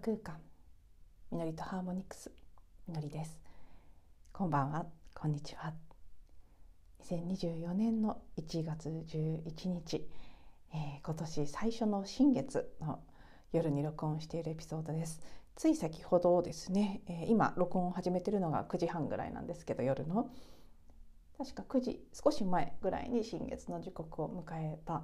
空間。みのりとハーモニクスみのりです。こんばんは。こんにちは。2024年の1月11日、えー、今年最初の新月の夜に録音しているエピソードです。つい先ほどですね、えー、今録音を始めているのが9時半ぐらいなんですけど夜の。確か9時少し前ぐらいに新月の時刻を迎えた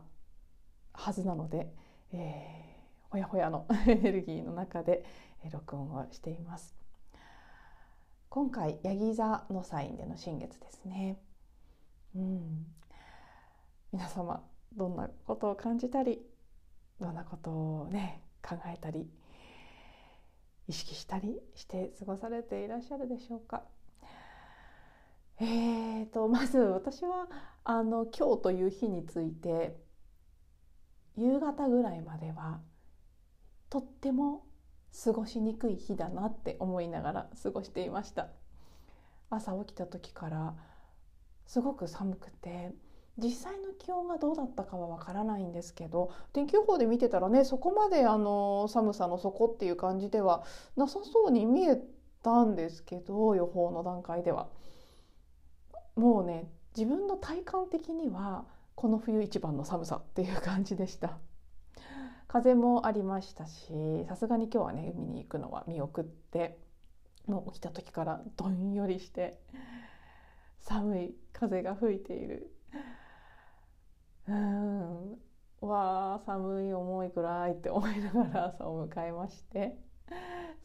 はずなので、えーほやほやの エネルギーの中で録音をしています。今回ヤギ座のサインでの新月ですね。うん。皆様どんなことを感じたりどんなことをね考えたり意識したりして過ごされていらっしゃるでしょうか。えーとまず私はあの今日という日について夕方ぐらいまではとっても過ごしにくい日だなって思いながら過ごしていました朝起きた時からすごく寒くて実際の気温がどうだったかはわからないんですけど天気予報で見てたらねそこまであの寒さの底っていう感じではなさそうに見えたんですけど予報の段階ではもうね自分の体感的にはこの冬一番の寒さっていう感じでした。風もありましたしさすがに今日はね海に行くのは見送ってもう起きた時からどんよりして寒い風が吹いている。うんわあ寒い思いくらいって思いながら 朝を迎えまして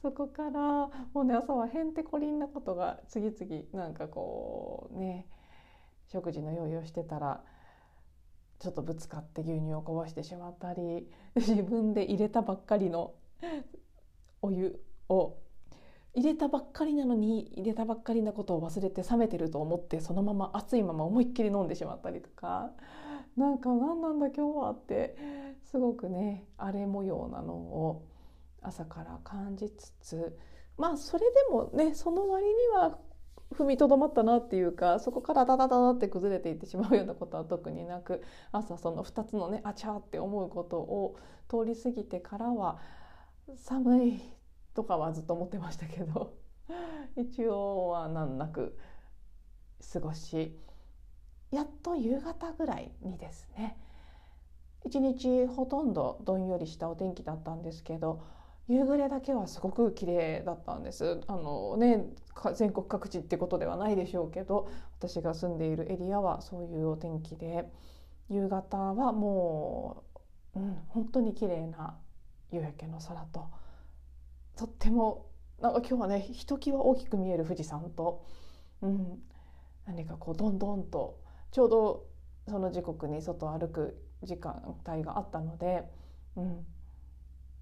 そこからもうね朝はへんてこりんなことが次々なんかこうね食事の用意をしてたらちょっとぶつかって牛乳をこぼしてしまったり 自分で入れたばっかりの お湯を。入れたばっかりなのに入れたばっかりなことを忘れて冷めてると思ってそのまま熱いまま思いっきり飲んでしまったりとか なんか何なんだ今日はってすごくね荒れ模様なのを朝から感じつつまあそれでもねその割には踏みとどまったなっていうかそこからダダダダって崩れていってしまうようなことは特になく朝その2つのねあちゃーって思うことを通り過ぎてからは寒いとかはずっと思ってましたけど 一応は難なく過ごしやっと夕方ぐらいにですね一日ほとんどどんよりしたお天気だったんですけど夕暮れだけはすごく綺麗だったんです。あのね全国各地ってことではないでしょうけど私が住んでいるエリアはそういうお天気で夕方はもう、うん、本当に綺麗な夕焼けの空と。とってもなんか今日はねひときわ大きく見える富士山と、うん、何かこうどんどんとちょうどその時刻に外を歩く時間帯があったので、うん、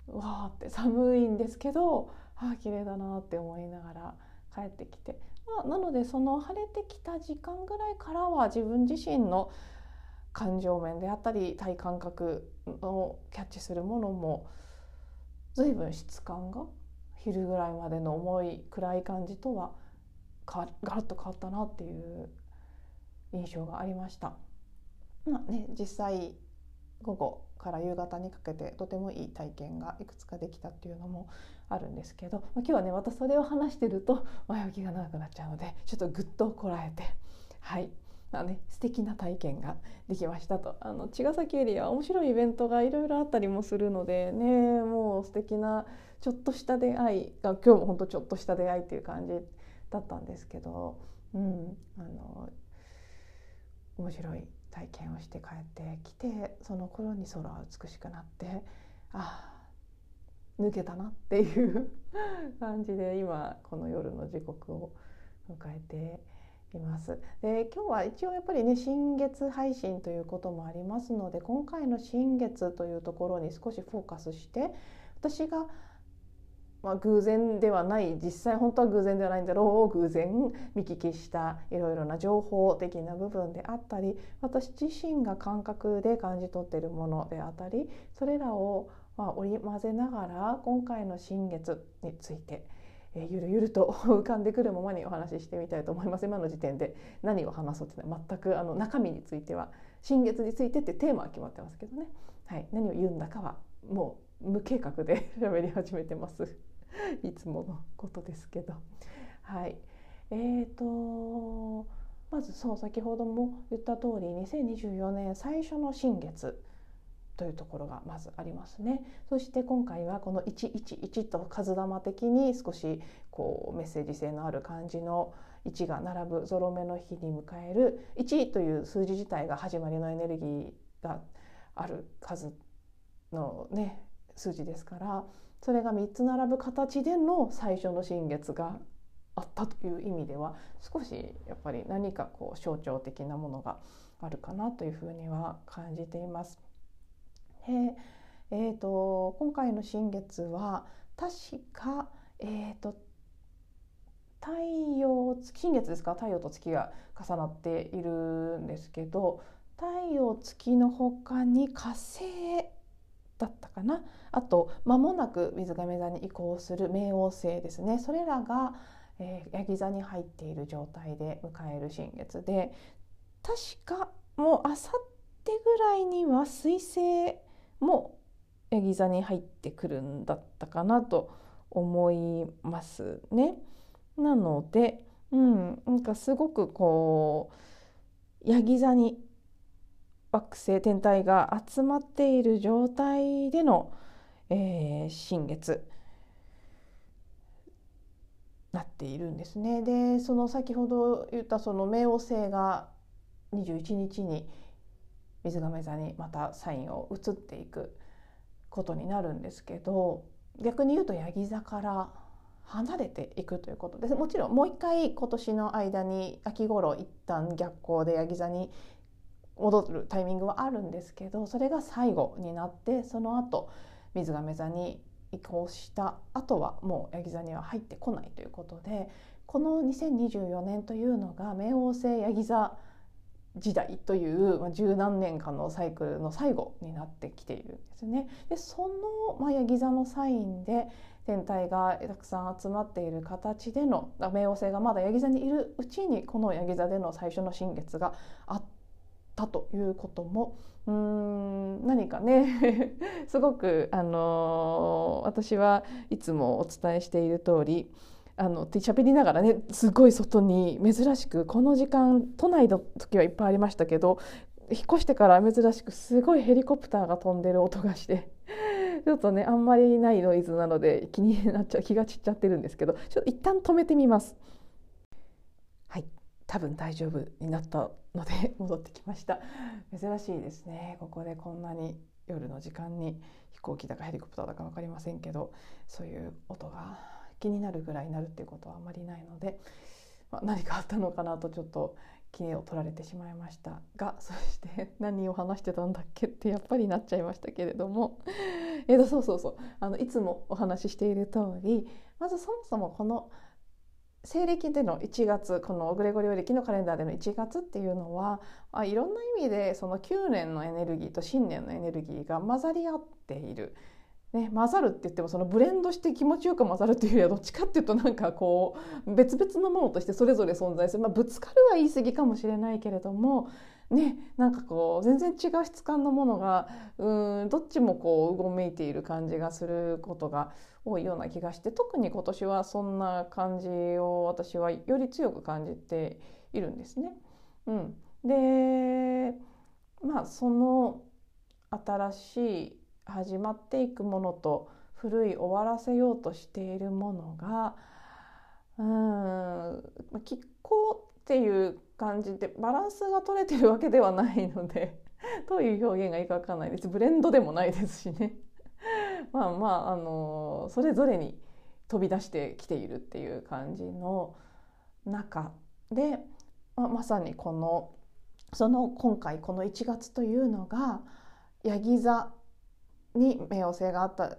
わーって寒いんですけどああ綺麗だなって思いながら帰ってきて、まあ、なのでその晴れてきた時間ぐらいからは自分自身の感情面であったり体感覚をキャッチするものも随分質感が昼ぐらいまでの重い暗い感じとはガラッと変わったなっていう印象がありました。まあね、実際午後から夕方にかけてとてもいい体験がいくつかできたっていうのもあるんですけど、まあ、今日はねまたそれを話してると前置きが長くなっちゃうのでちょっとぐっとこらえてはい。まあね、素敵な体験ができましたと。あの茅ヶ崎エリア面白いイベントがいろいろあったりもするのでねもう素敵なちょっとした出会いが今日も本当ちょっとした出会いっていう感じだったんですけど、うん、あの面白い体験をして帰ってきてその頃に空は美しくなってああ抜けたなっていう 感じで今この夜の時刻を迎えています。で今日は一応やっぱりね新月配信ということもありますので今回の新月というところに少しフォーカスして私がまあ、偶然ではない実際本当は偶然ではないんだろう偶然見聞きしたいろいろな情報的な部分であったり私自身が感覚で感じ取っているものであったりそれらをま織り交ぜながら今回の新月についてえゆるゆると浮かんでくるままにお話ししてみたいと思います。今の時点で何を話そうっていうのは全くあの中身については新月についてってテーマは決まってますけどね、はい、何を言うんだかはもう無計画で 喋り始めてます。いつものことですけど。はい。えーとまずそう先ほども言った通り2024年最初の新月というところがまずありますね。そして今回はこの111と数玉的に少しこうメッセージ性のある感じの1が並ぶゾロ目の日に迎える1という数字自体が始まりのエネルギーがある数のね数字ですからそれが3つ並ぶ形での最初の新月があったという意味では少しやっぱり何かこう象徴的なものがあるかなというふうには感じています。でえーと、今回の新月は確か、えーと、太陽新月ですか？太陽と月が重なっているんですけど太陽月の他に火星だったかなあと間もなく水亀座に移行する冥王星ですねそれらが、えー、ヤギ座に入っている状態で迎える新月で確かもうあさってぐらいには水星もヤギ座に入ってくるんだったかなと思いますね。なので、うん、なんかすごくこうヤギ座に惑星天体が集まっている状態での、えー、新月なっているんですね。でその先ほど言ったその冥王星が21日に水亀座にまたサインを移っていくことになるんですけど逆に言うとヤギ座から離れていくということですもちろんもう一回今年の間に秋頃一旦逆行でヤギ座に戻るタイミングはあるんですけどそれが最後になってその後水亀座に移行した後はもうヤギ座には入ってこないということでこの2024年というのが冥王星ヤギ座時代というまあ、十何年間のサイクルの最後になってきているんですね。でその、まあ、ヤギ座のサインで天体がたくさん集まっている形での冥王星がまだヤギ座にいるうちにこのヤギ座での最初の新月があったということもうーん何かね すごく、あのー、私はいつもお伝えしている通りあの喋りながらねすごい外に珍しくこの時間都内の時はいっぱいありましたけど引っ越してから珍しくすごいヘリコプターが飛んでる音がして ちょっとねあんまりないノイズなので気になっちゃう気が散っちゃってるんですけどちょっと一旦止めてみます。多分大丈夫になったので 戻ってきました。珍しいですね。ここでこんなに夜の時間に飛行機だかヘリコプターだか分かりませんけどそういう音が気になるぐらいになるっていうことはあまりないので、まあ、何かあったのかなとちょっと気を取られてしまいました。が そして何を話してたんだっけってやっぱりなっちゃいましたけれども。えー、とそうそうそう。あのいつもお話ししている通りまずそもそもこの西暦での1月このグレゴリオ暦のカレンダーでの1月っていうのはあいろんな意味でその9年のエネルギーと新年のエネルギーが混ざり合っている。ね、混ざるって言ってもそのブレンドして気持ちよく混ざるっていうよりはどっちかっていうとなんかこう別々のものとしてそれぞれ存在する、まあ、ぶつかるは言い過ぎかもしれないけれどもねなんかこう全然違う質感のものがうんどっちもこううごめいている感じがすることが多いような気がして特に今年はそんな感じを私はより強く感じているんですね。うん、でまあその新しい始まっていくものと古い終わらせようとしているものがうん拮抗っていう感じでバランスが取れてるわけではないので どういう表現がいいか分かんないです。ブレンドでもないですしね。まあまああのそれぞれに飛び出してきているっていう感じの中で、まあ、まさにこのその今回この1月というのがヤギ座に冥王星があった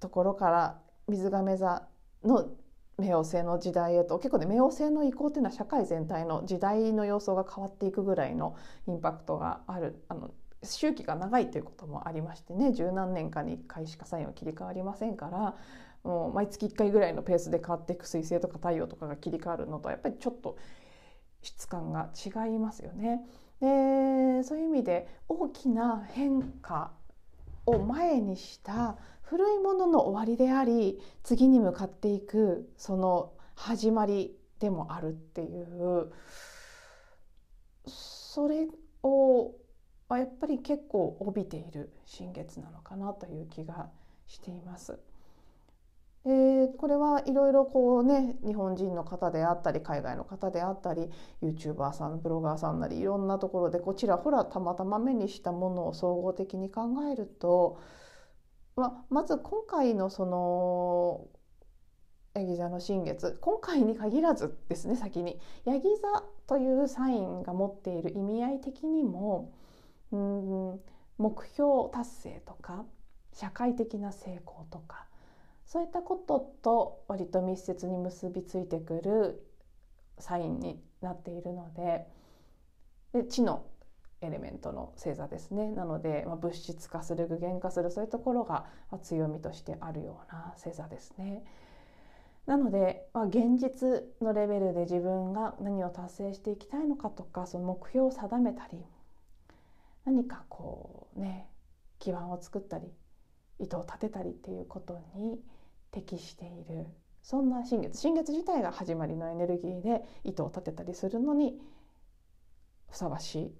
ところから水亀座の冥王星の時代へと結構ね冥王星の移行っていうのは社会全体の時代の様相が変わっていくぐらいのインパクトがあるあの周期が長いということもありましてね十何年間に1回しかサインは切り替わりませんからもう毎月1回ぐらいのペースで変わっていく彗星とか太陽とかが切り替わるのとはやっぱりちょっと質感が違いますよね。でそういう意味で大きな変化を前にした古いものの終わりであり次に向かっていくその始まりでもあるっていうそれをやっぱり結構帯びている新月なのかなという気がしています。でこれはいろいろこうね日本人の方であったり海外の方であったり YouTuber さんブロガーさんなりいろんなところでこちらほらたまたま目にしたものを総合的に考えると、ままず今回のそのヤギ座の新月今回に限らずですね先にヤギ座というサインが持っている意味合い的にもうん目標達成とか社会的な成功とかそういったことと割と密接に結びついてくるサインになっているのでで地のエレメントの星座ですねなので、まあ、物質化する具現化するそういうところが強みとしてあるような星座ですね。なので、まあ、現実のレベルで自分が何を達成していきたいのかとかその目標を定めたり何かこうね基盤を作ったり糸を立てたりっていうことに適しているそんな新月新月自体が始まりのエネルギーで糸を立てたりするのにふさわしい。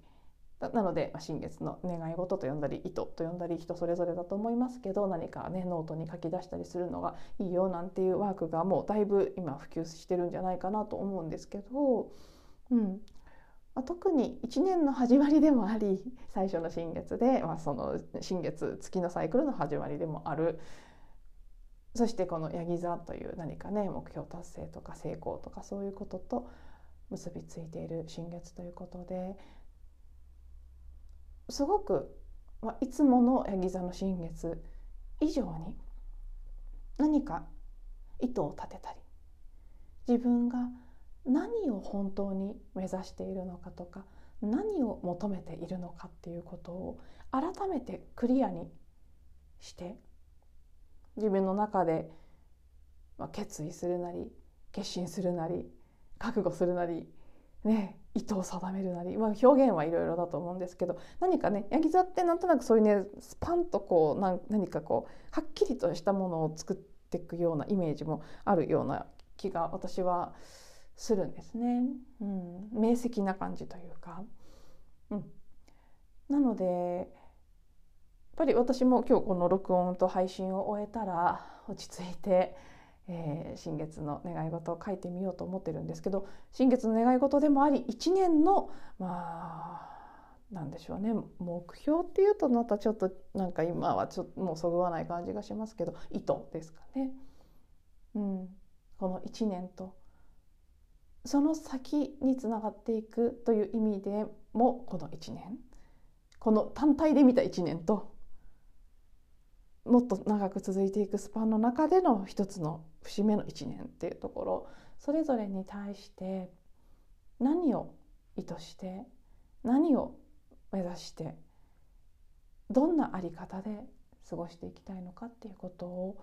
なので新月の願い事と呼んだり糸と呼んだり人それぞれだと思いますけど何かねノートに書き出したりするのがいいよなんていうワークがもうだいぶ今普及してるんじゃないかなと思うんですけど、うん。まあ、特に1年の始まりでもあり最初の新月で、まあ、その新月月のサイクルの始まりでもある。そしてこのヤギ座という何かね目標達成とか成功とかそういうことと結びついている新月ということですごく、まあ、いつものヤギ座の新月以上に何か意図を立てたり自分が何を本当に目指しているのかとか何を求めているのかっていうことを改めてクリアにして自分の中で、まあ、決意するなり決心するなり覚悟するなりね意図を定めるなり、まあ、表現はいろいろだと思うんですけど何かねヤギ座ってなんとなくそういうねスパンとこう何かこうはっきりとしたものを作っていくようなイメージもあるような気が私はするんですね。うん、明晰な感じというか。うん、なのでやっぱり私も今日この録音と配信を終えたら落ち着いて、えー、新月の願い事を書いてみようと思ってるんですけど新月の願い事でもあり1年のまあなんでしょうね目標っていうとまたちょっとなんか今はちょっともうそぐわない感じがしますけど意図ですかね。うん、この1年とその先につながっていくという意味でもこの1年この単体で見た1年ともっと長く続いていくスパンの中での一つの節目の1年っていうところそれぞれに対して何を意図して何を目指してどんな在り方で過ごしていきたいのかっていうことを、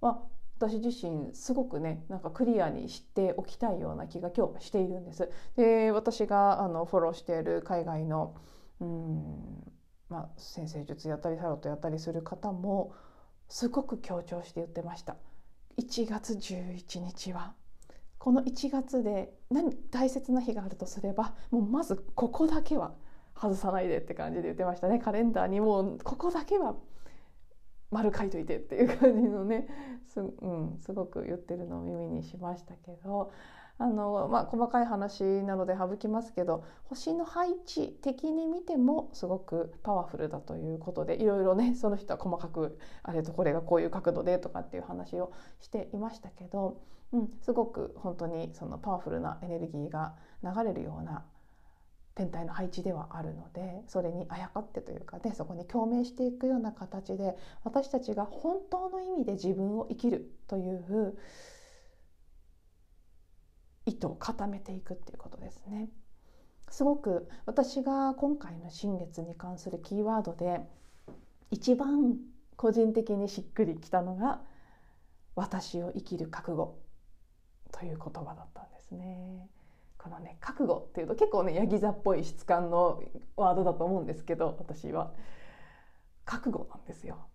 まあ、私自身すごくねなんかクリアに知っておきたいような気が今日しているんです。で私があのフォローしている海外のうんまあ、先生術やったりタロットやったりする方もすごく強調して言ってました。1月11日は。この1月で何大切な日があるとすればもうまずここだけは外さないでって感じで言ってましたね。カレンダーにもうここだけは丸書いといてっていう感じのねす,、うん、すごく言ってるのを耳にしましたけどあの、まあ、細かい話なので省きますけど星の配置的に見てもすごくパワフルだということでいろいろねその人は細かくあれとこれがこういう角度でとかっていう話をしていましたけど、うん、すごく本当にそのパワフルなエネルギーが流れるような天体の配置ではあるのでそれにあやかってというかねそこに共鳴していくような形で私たちが本当の意味で自分を生きるという意図を固めていくっていうことですね。すごく私が今回の新月に関するキーワードで一番個人的にしっくりきたのが「私を生きる覚悟」という言葉だったんですね。このね覚悟っていうと結構ねヤギ座っぽい質感のワードだと思うんですけど私は。覚悟なんですよ。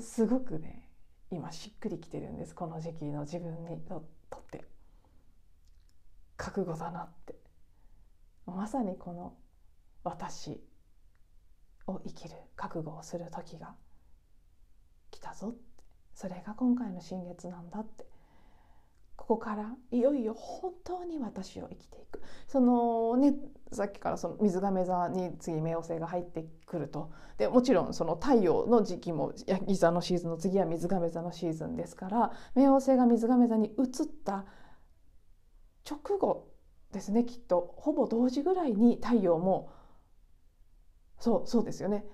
すごくね今しっくりきてるんですこの時期の自分にとって。覚悟だなって。まさにこの私を生きる覚悟をする時が来たぞって。それが今回の新月なんだって。ここからいよいよ本当に私を生きていく。そのねさっきからその水亀座に次冥王星が入ってくると。でもちろんその太陽の時期もヤギ座のシーズンの次は水亀座のシーズンですから冥王星が水亀座に移った直後ですねきっと。ほぼ同時ぐらいに太陽もそうそうですよね。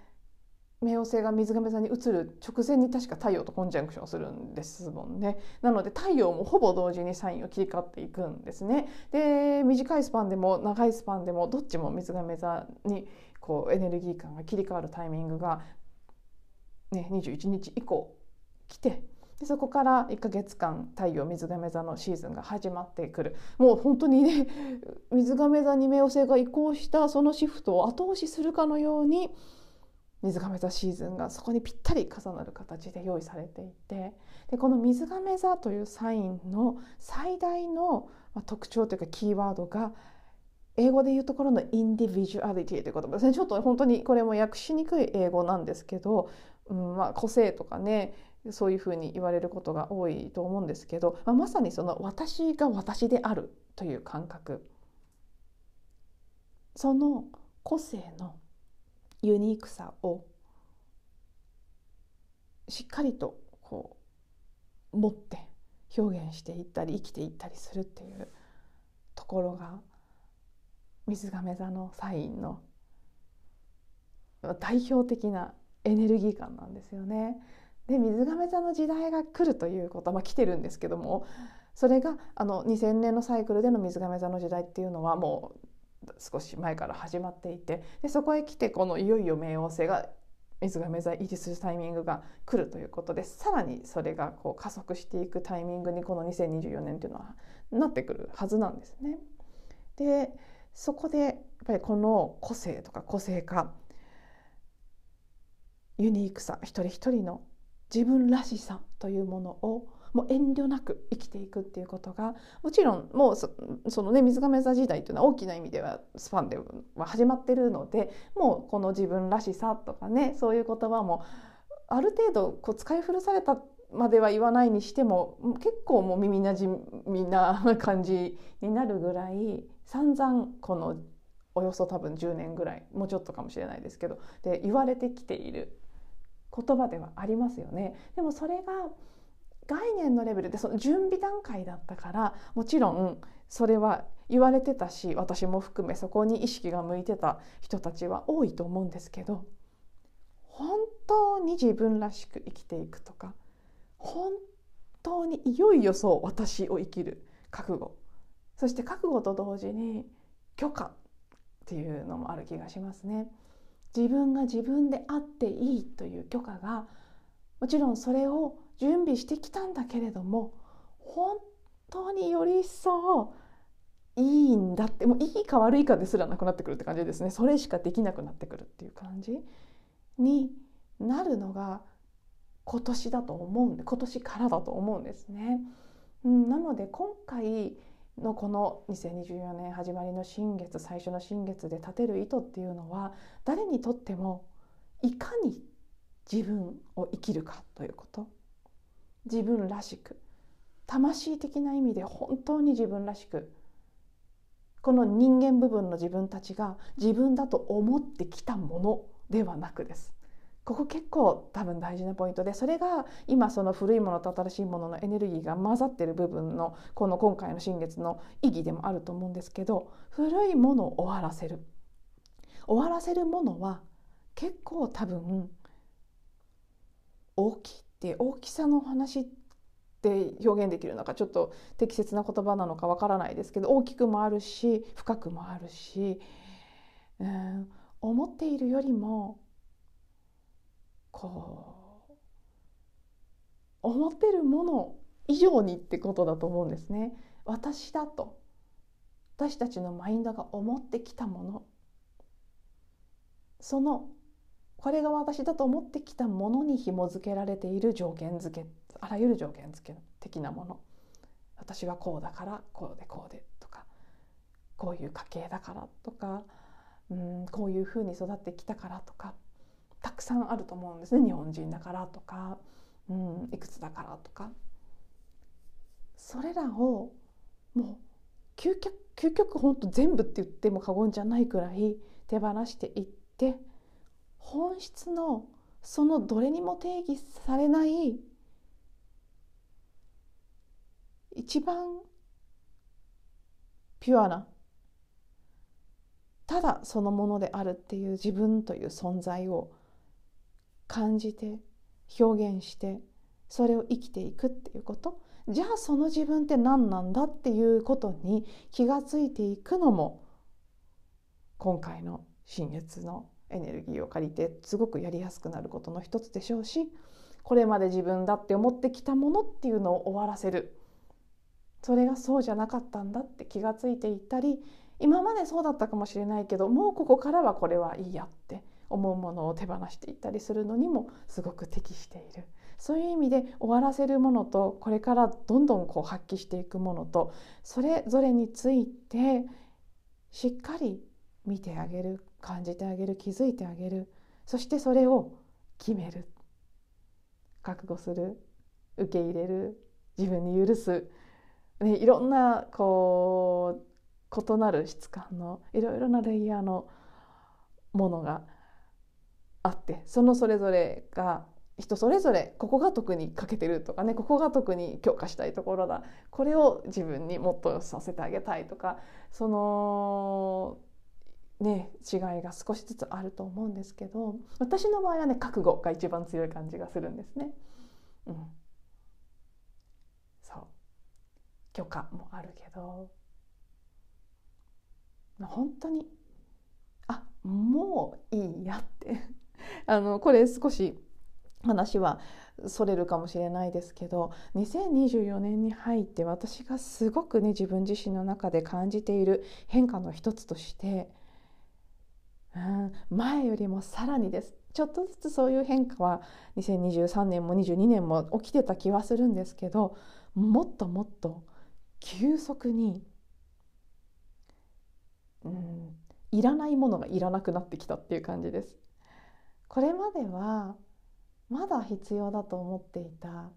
冥王星が水亀座に移る直前に確か太陽とコンジャンクションするんですもんね。なので太陽もほぼ同時にサインを切り替わっていくんですね。で短いスパンでも長いスパンでもどっちも水亀座にこうエネルギー感が切り替わるタイミングが、ね、21日以降来てでそこから1ヶ月間太陽水亀座のシーズンが始まってくる。もう本当にね水亀座に冥王星が移行したそのシフトを後押しするかのように水亀座シーズンがそこにぴったり重なる形で用意されていてでこの水亀座というサインの最大の特徴というかキーワードが英語で言うところのインディビジュアリティという言葉ですね。ちょっと本当にこれも訳しにくい英語なんですけど、うんまあ、個性とかねそういうふうに言われることが多いと思うんですけど、まあ、まさにその私が私であるという感覚。その個性のユニークさをしっかりとこう持って表現していったり生きていったりするっていうところが水亀座のサインの代表的なエネルギー感なんですよね。で水亀座の時代が来るということは、まあ、来てるんですけどもそれがあの2000年のサイクルでの水亀座の時代っていうのはもう少し前から始まっていてでそこへ来てこのいよいよ冥王星が水亀座入りするタイミングが来るということでさらにそれがこう加速していくタイミングにこの2024年というのはなってくるはずなんですね。でそこでやっぱりこの個性とか個性化ユニークさ一人一人の自分らしさというものをもう遠慮なく生きていくっていうことがもちろんもうそのね水亀座時代というのは大きな意味ではスパンでは始まってるのでもうこの自分らしさとかねそういう言葉もある程度こう使い古されたまでは言わないにしても結構もう耳なじみな感じになるぐらい散々このおよそ多分10年ぐらいもうちょっとかもしれないですけどで言われてきている言葉ではありますよね。でもそれが概念のレベルでその準備段階だったからもちろんそれは言われてたし私も含めそこに意識が向いてた人たちは多いと思うんですけど本当に自分らしく生きていくとか本当にいよいよそう私を生きる覚悟そして覚悟と同時に許可っていうのもある気がしますね。自分が自分であっていいという許可がもちろんそれを準備してきたんだけれども本当により一層いいんだってもういいか悪いかですらなくなってくるって感じですねそれしかできなくなってくるっていう感じになるのが今年だと思うんで今年からだと思うんですね。うん、なので今回のこの2024年始まりの新月最初の新月で立てる意図っていうのは誰にとってもいかに自分を生きるかということ自分らしく魂的な意味で本当に自分らしくこの人間部分の自分たちが自分だと思ってきたものではなくです。ここ結構多分大事なポイントでそれが今その古いものと新しいもののエネルギーが混ざってる部分のこの今回の新月の意義でもあると思うんですけど古いものを終わらせる。終わらせるものは結構多分大きいって大きさの話って表現できるのかちょっと適切な言葉なのかわからないですけど大きくもあるし深くもあるし、うん、思っているよりもこう思ってるもの以上にってことだと思うんですね。私だと私たちのマインドが思ってきたものそのこれが私だと思ってきたものに紐付けられている条件付けあらゆる条件付け的なもの。私はこうだからこうでこうでとかこういう家系だからとかうんこういうふうに育ってきたからとかたくさんあると思うんですね日本人だからとか、うん、いくつだからとか。それらをもう究極究極本当全部って言っても過言じゃないくらい手放していって本質のそのどれにも定義されない一番ピュアなただそのものであるっていう自分という存在を感じて表現してそれを生きていくっていうこと。じゃあその自分って何なんだっていうことに気がついていくのも今回の新月のエネルギーを借りてすごくやりやすくなることの一つでしょうしこれまで自分だって思ってきたものっていうのを終わらせる。それがそうじゃなかったんだって気がついていったり今までそうだったかもしれないけどもうここからはこれはいいやって思うものを手放していったりするのにもすごく適している。そういう意味で終わらせるものとこれからどんどんこう発揮していくものとそれぞれについてしっかり見てあげる。感じてあげる気づいてあげる。そしてそれを決める。覚悟する。受け入れる。自分に許す、ね、いろんなこう異なる質感のいろいろなレイヤーのものがあってそのそれぞれが人それぞれここが特に欠けてるとかねここが特に強化したいところだ。これを自分にもっとさせてあげたいとかそのね違いが少しずつあると思うんですけど私の場合はね覚悟が一番強い感じがするんですね。うん、そう。許可もあるけど。本当にあもういいやって。あのこれ少し話はそれるかもしれないですけど2024年に入って私がすごくね自分自身の中で感じている変化の一つとしてうん前よりもさらにですちょっとずつそういう変化は2023年も22年も起きてた気はするんですけどもっともっと急速に、うん、いらないものがいらなくなってきたっていう感じです。これまではまだ必要だと思っていた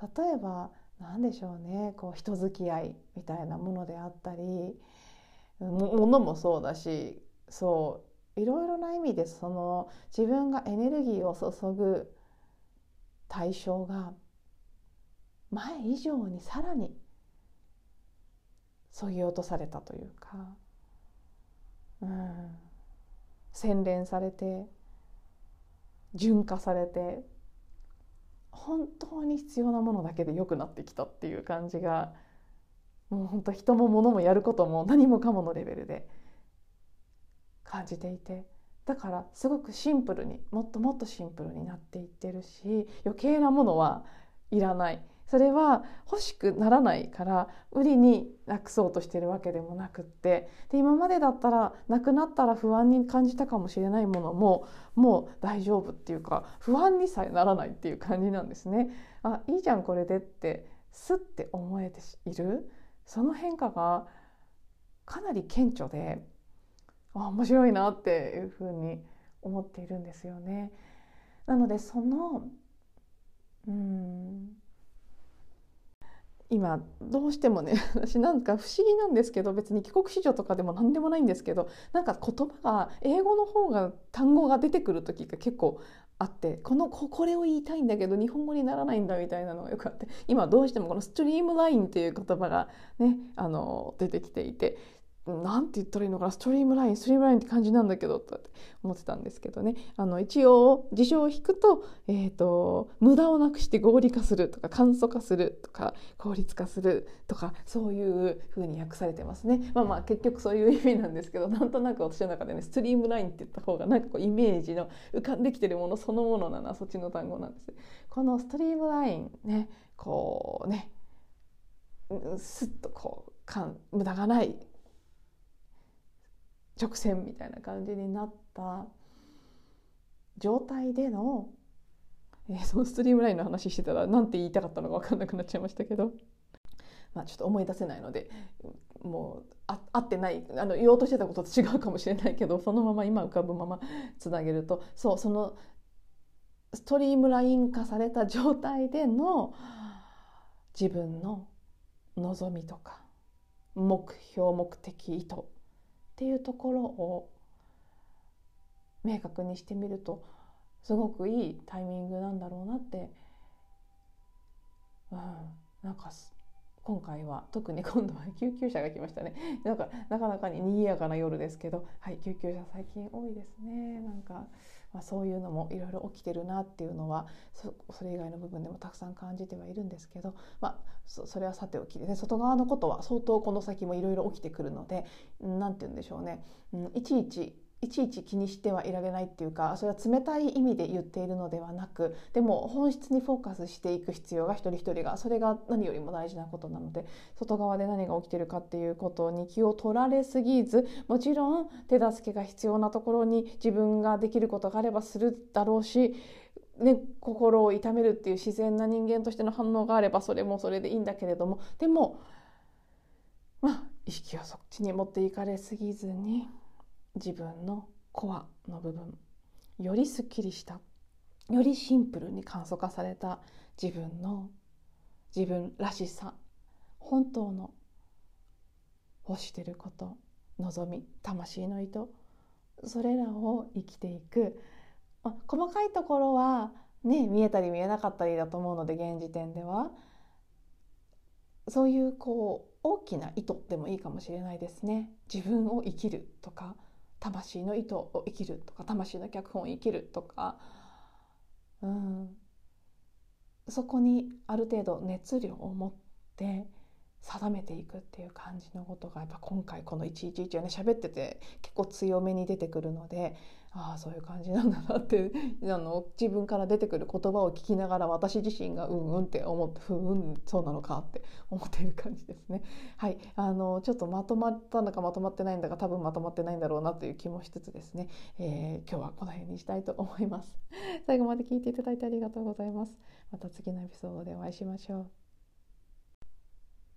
例えば何でしょうねこう人付き合いみたいなものであったりものもそうだしそういろいろな意味でその自分がエネルギーを注ぐ対象が前以上にさらにそぎ落とされたというか、うん、洗練されて純化されて本当に必要なものだけで良くなってきたっていう感じがもう本当人も物もやることも何もかものレベルで感じていてだからすごくシンプルにもっともっとシンプルになっていってるし余計なものはいらない。それは欲しくならないから無理になくそうとしてるわけでもなくって。で今までだったらなくなったら不安に感じたかもしれないものももう大丈夫っていうか不安にさえならないっていう感じなんですね。あいいじゃんこれでってすって思えている。その変化がかなり顕著で面白いなっていうふうに思っているんですよね。なのでそのうん今どうしてもね私なんか不思議なんですけど別に帰国子女とかでも何でもないんですけどなんか言葉が英語の方が単語が出てくる時が結構あってこのこれを言いたいんだけど日本語にならないんだみたいなのがよくあって今どうしてもこのストリームラインっていう言葉がねあの出てきていてなんて言ったらいいのかな？ストリームラインストリームラインって感じなんだけどと思ってたんですけどね。あの一応辞書を引くと,、えーと、無駄をなくして合理化するとか簡素化するとか効率化するとかそういうふうに訳されてますね。まあまあ結局そういう意味なんですけどなんとなく私の中でねストリームラインって言った方がなんかこうイメージの浮かんできてるものそのものなのそっちの単語なんです。このストリームラインねこうねスッとこうかん無駄がない直線みたいな感じになった状態での、えー、そのストリームラインの話してたら何て言いたかったのか分かんなくなっちゃいましたけど、まあ、ちょっと思い出せないのでもうあ合ってないあの言おうとしてたことと違うかもしれないけどそのまま今浮かぶままつなげるとそうそのストリームライン化された状態での自分の望みとか目標目的意図っていうところを明確にしてみるとすごくいいタイミングなんだろうなって、うん、なんか今回は特に今度は救急車が来ましたね。なんかなかなかに賑やかな夜ですけど。はい救急車最近多いですね。なんか、まあ、そういうのもいろいろ起きてるなっていうのはそれ以外の部分でもたくさん感じてはいるんですけど、まあ、それはさておきでね外側のことは相当この先もいろいろ起きてくるので何て言うんでしょうね、うん、いちいちいちいち気にしてはいられないっていうかそれは冷たい意味で言っているのではなくでも本質にフォーカスしていく必要が一人一人がそれが何よりも大事なことなので外側で何が起きてるかっていうことに気を取られすぎずもちろん手助けが必要なところに自分ができることがあればするだろうしね、心を痛めるっていう自然な人間としての反応があればそれもそれでいいんだけれどもでもまあ意識をそっちに持っていかれすぎずに自分のコアの部分よりすっきりしたよりシンプルに簡素化された自分の自分らしさ本当の欲してること望み魂の意図それらを生きていく、ま細かいところはね見えたり見えなかったりだと思うので現時点では。そういうこう大きな意図でもいいかもしれないですね。自分を生きるとか魂の意図を生きるとか魂の脚本を生きるとか、うん、そこにある程度熱量を持って定めていくっていう感じのことがやっぱ今回この111はね喋ってて結構強めに出てくるのでああそういう感じなんだなってあの自分から出てくる言葉を聞きながら私自身がうんうんって思ってふんそうなのかって思っている感じですね。はいあのちょっとまとまったのかまとまってないんだか多分まとまってないんだろうなという気もしつつですね、えー、今日はこの辺にしたいと思います。最後まで聞いていただいてありがとうございます。また次のエピソードでお会いしましょう。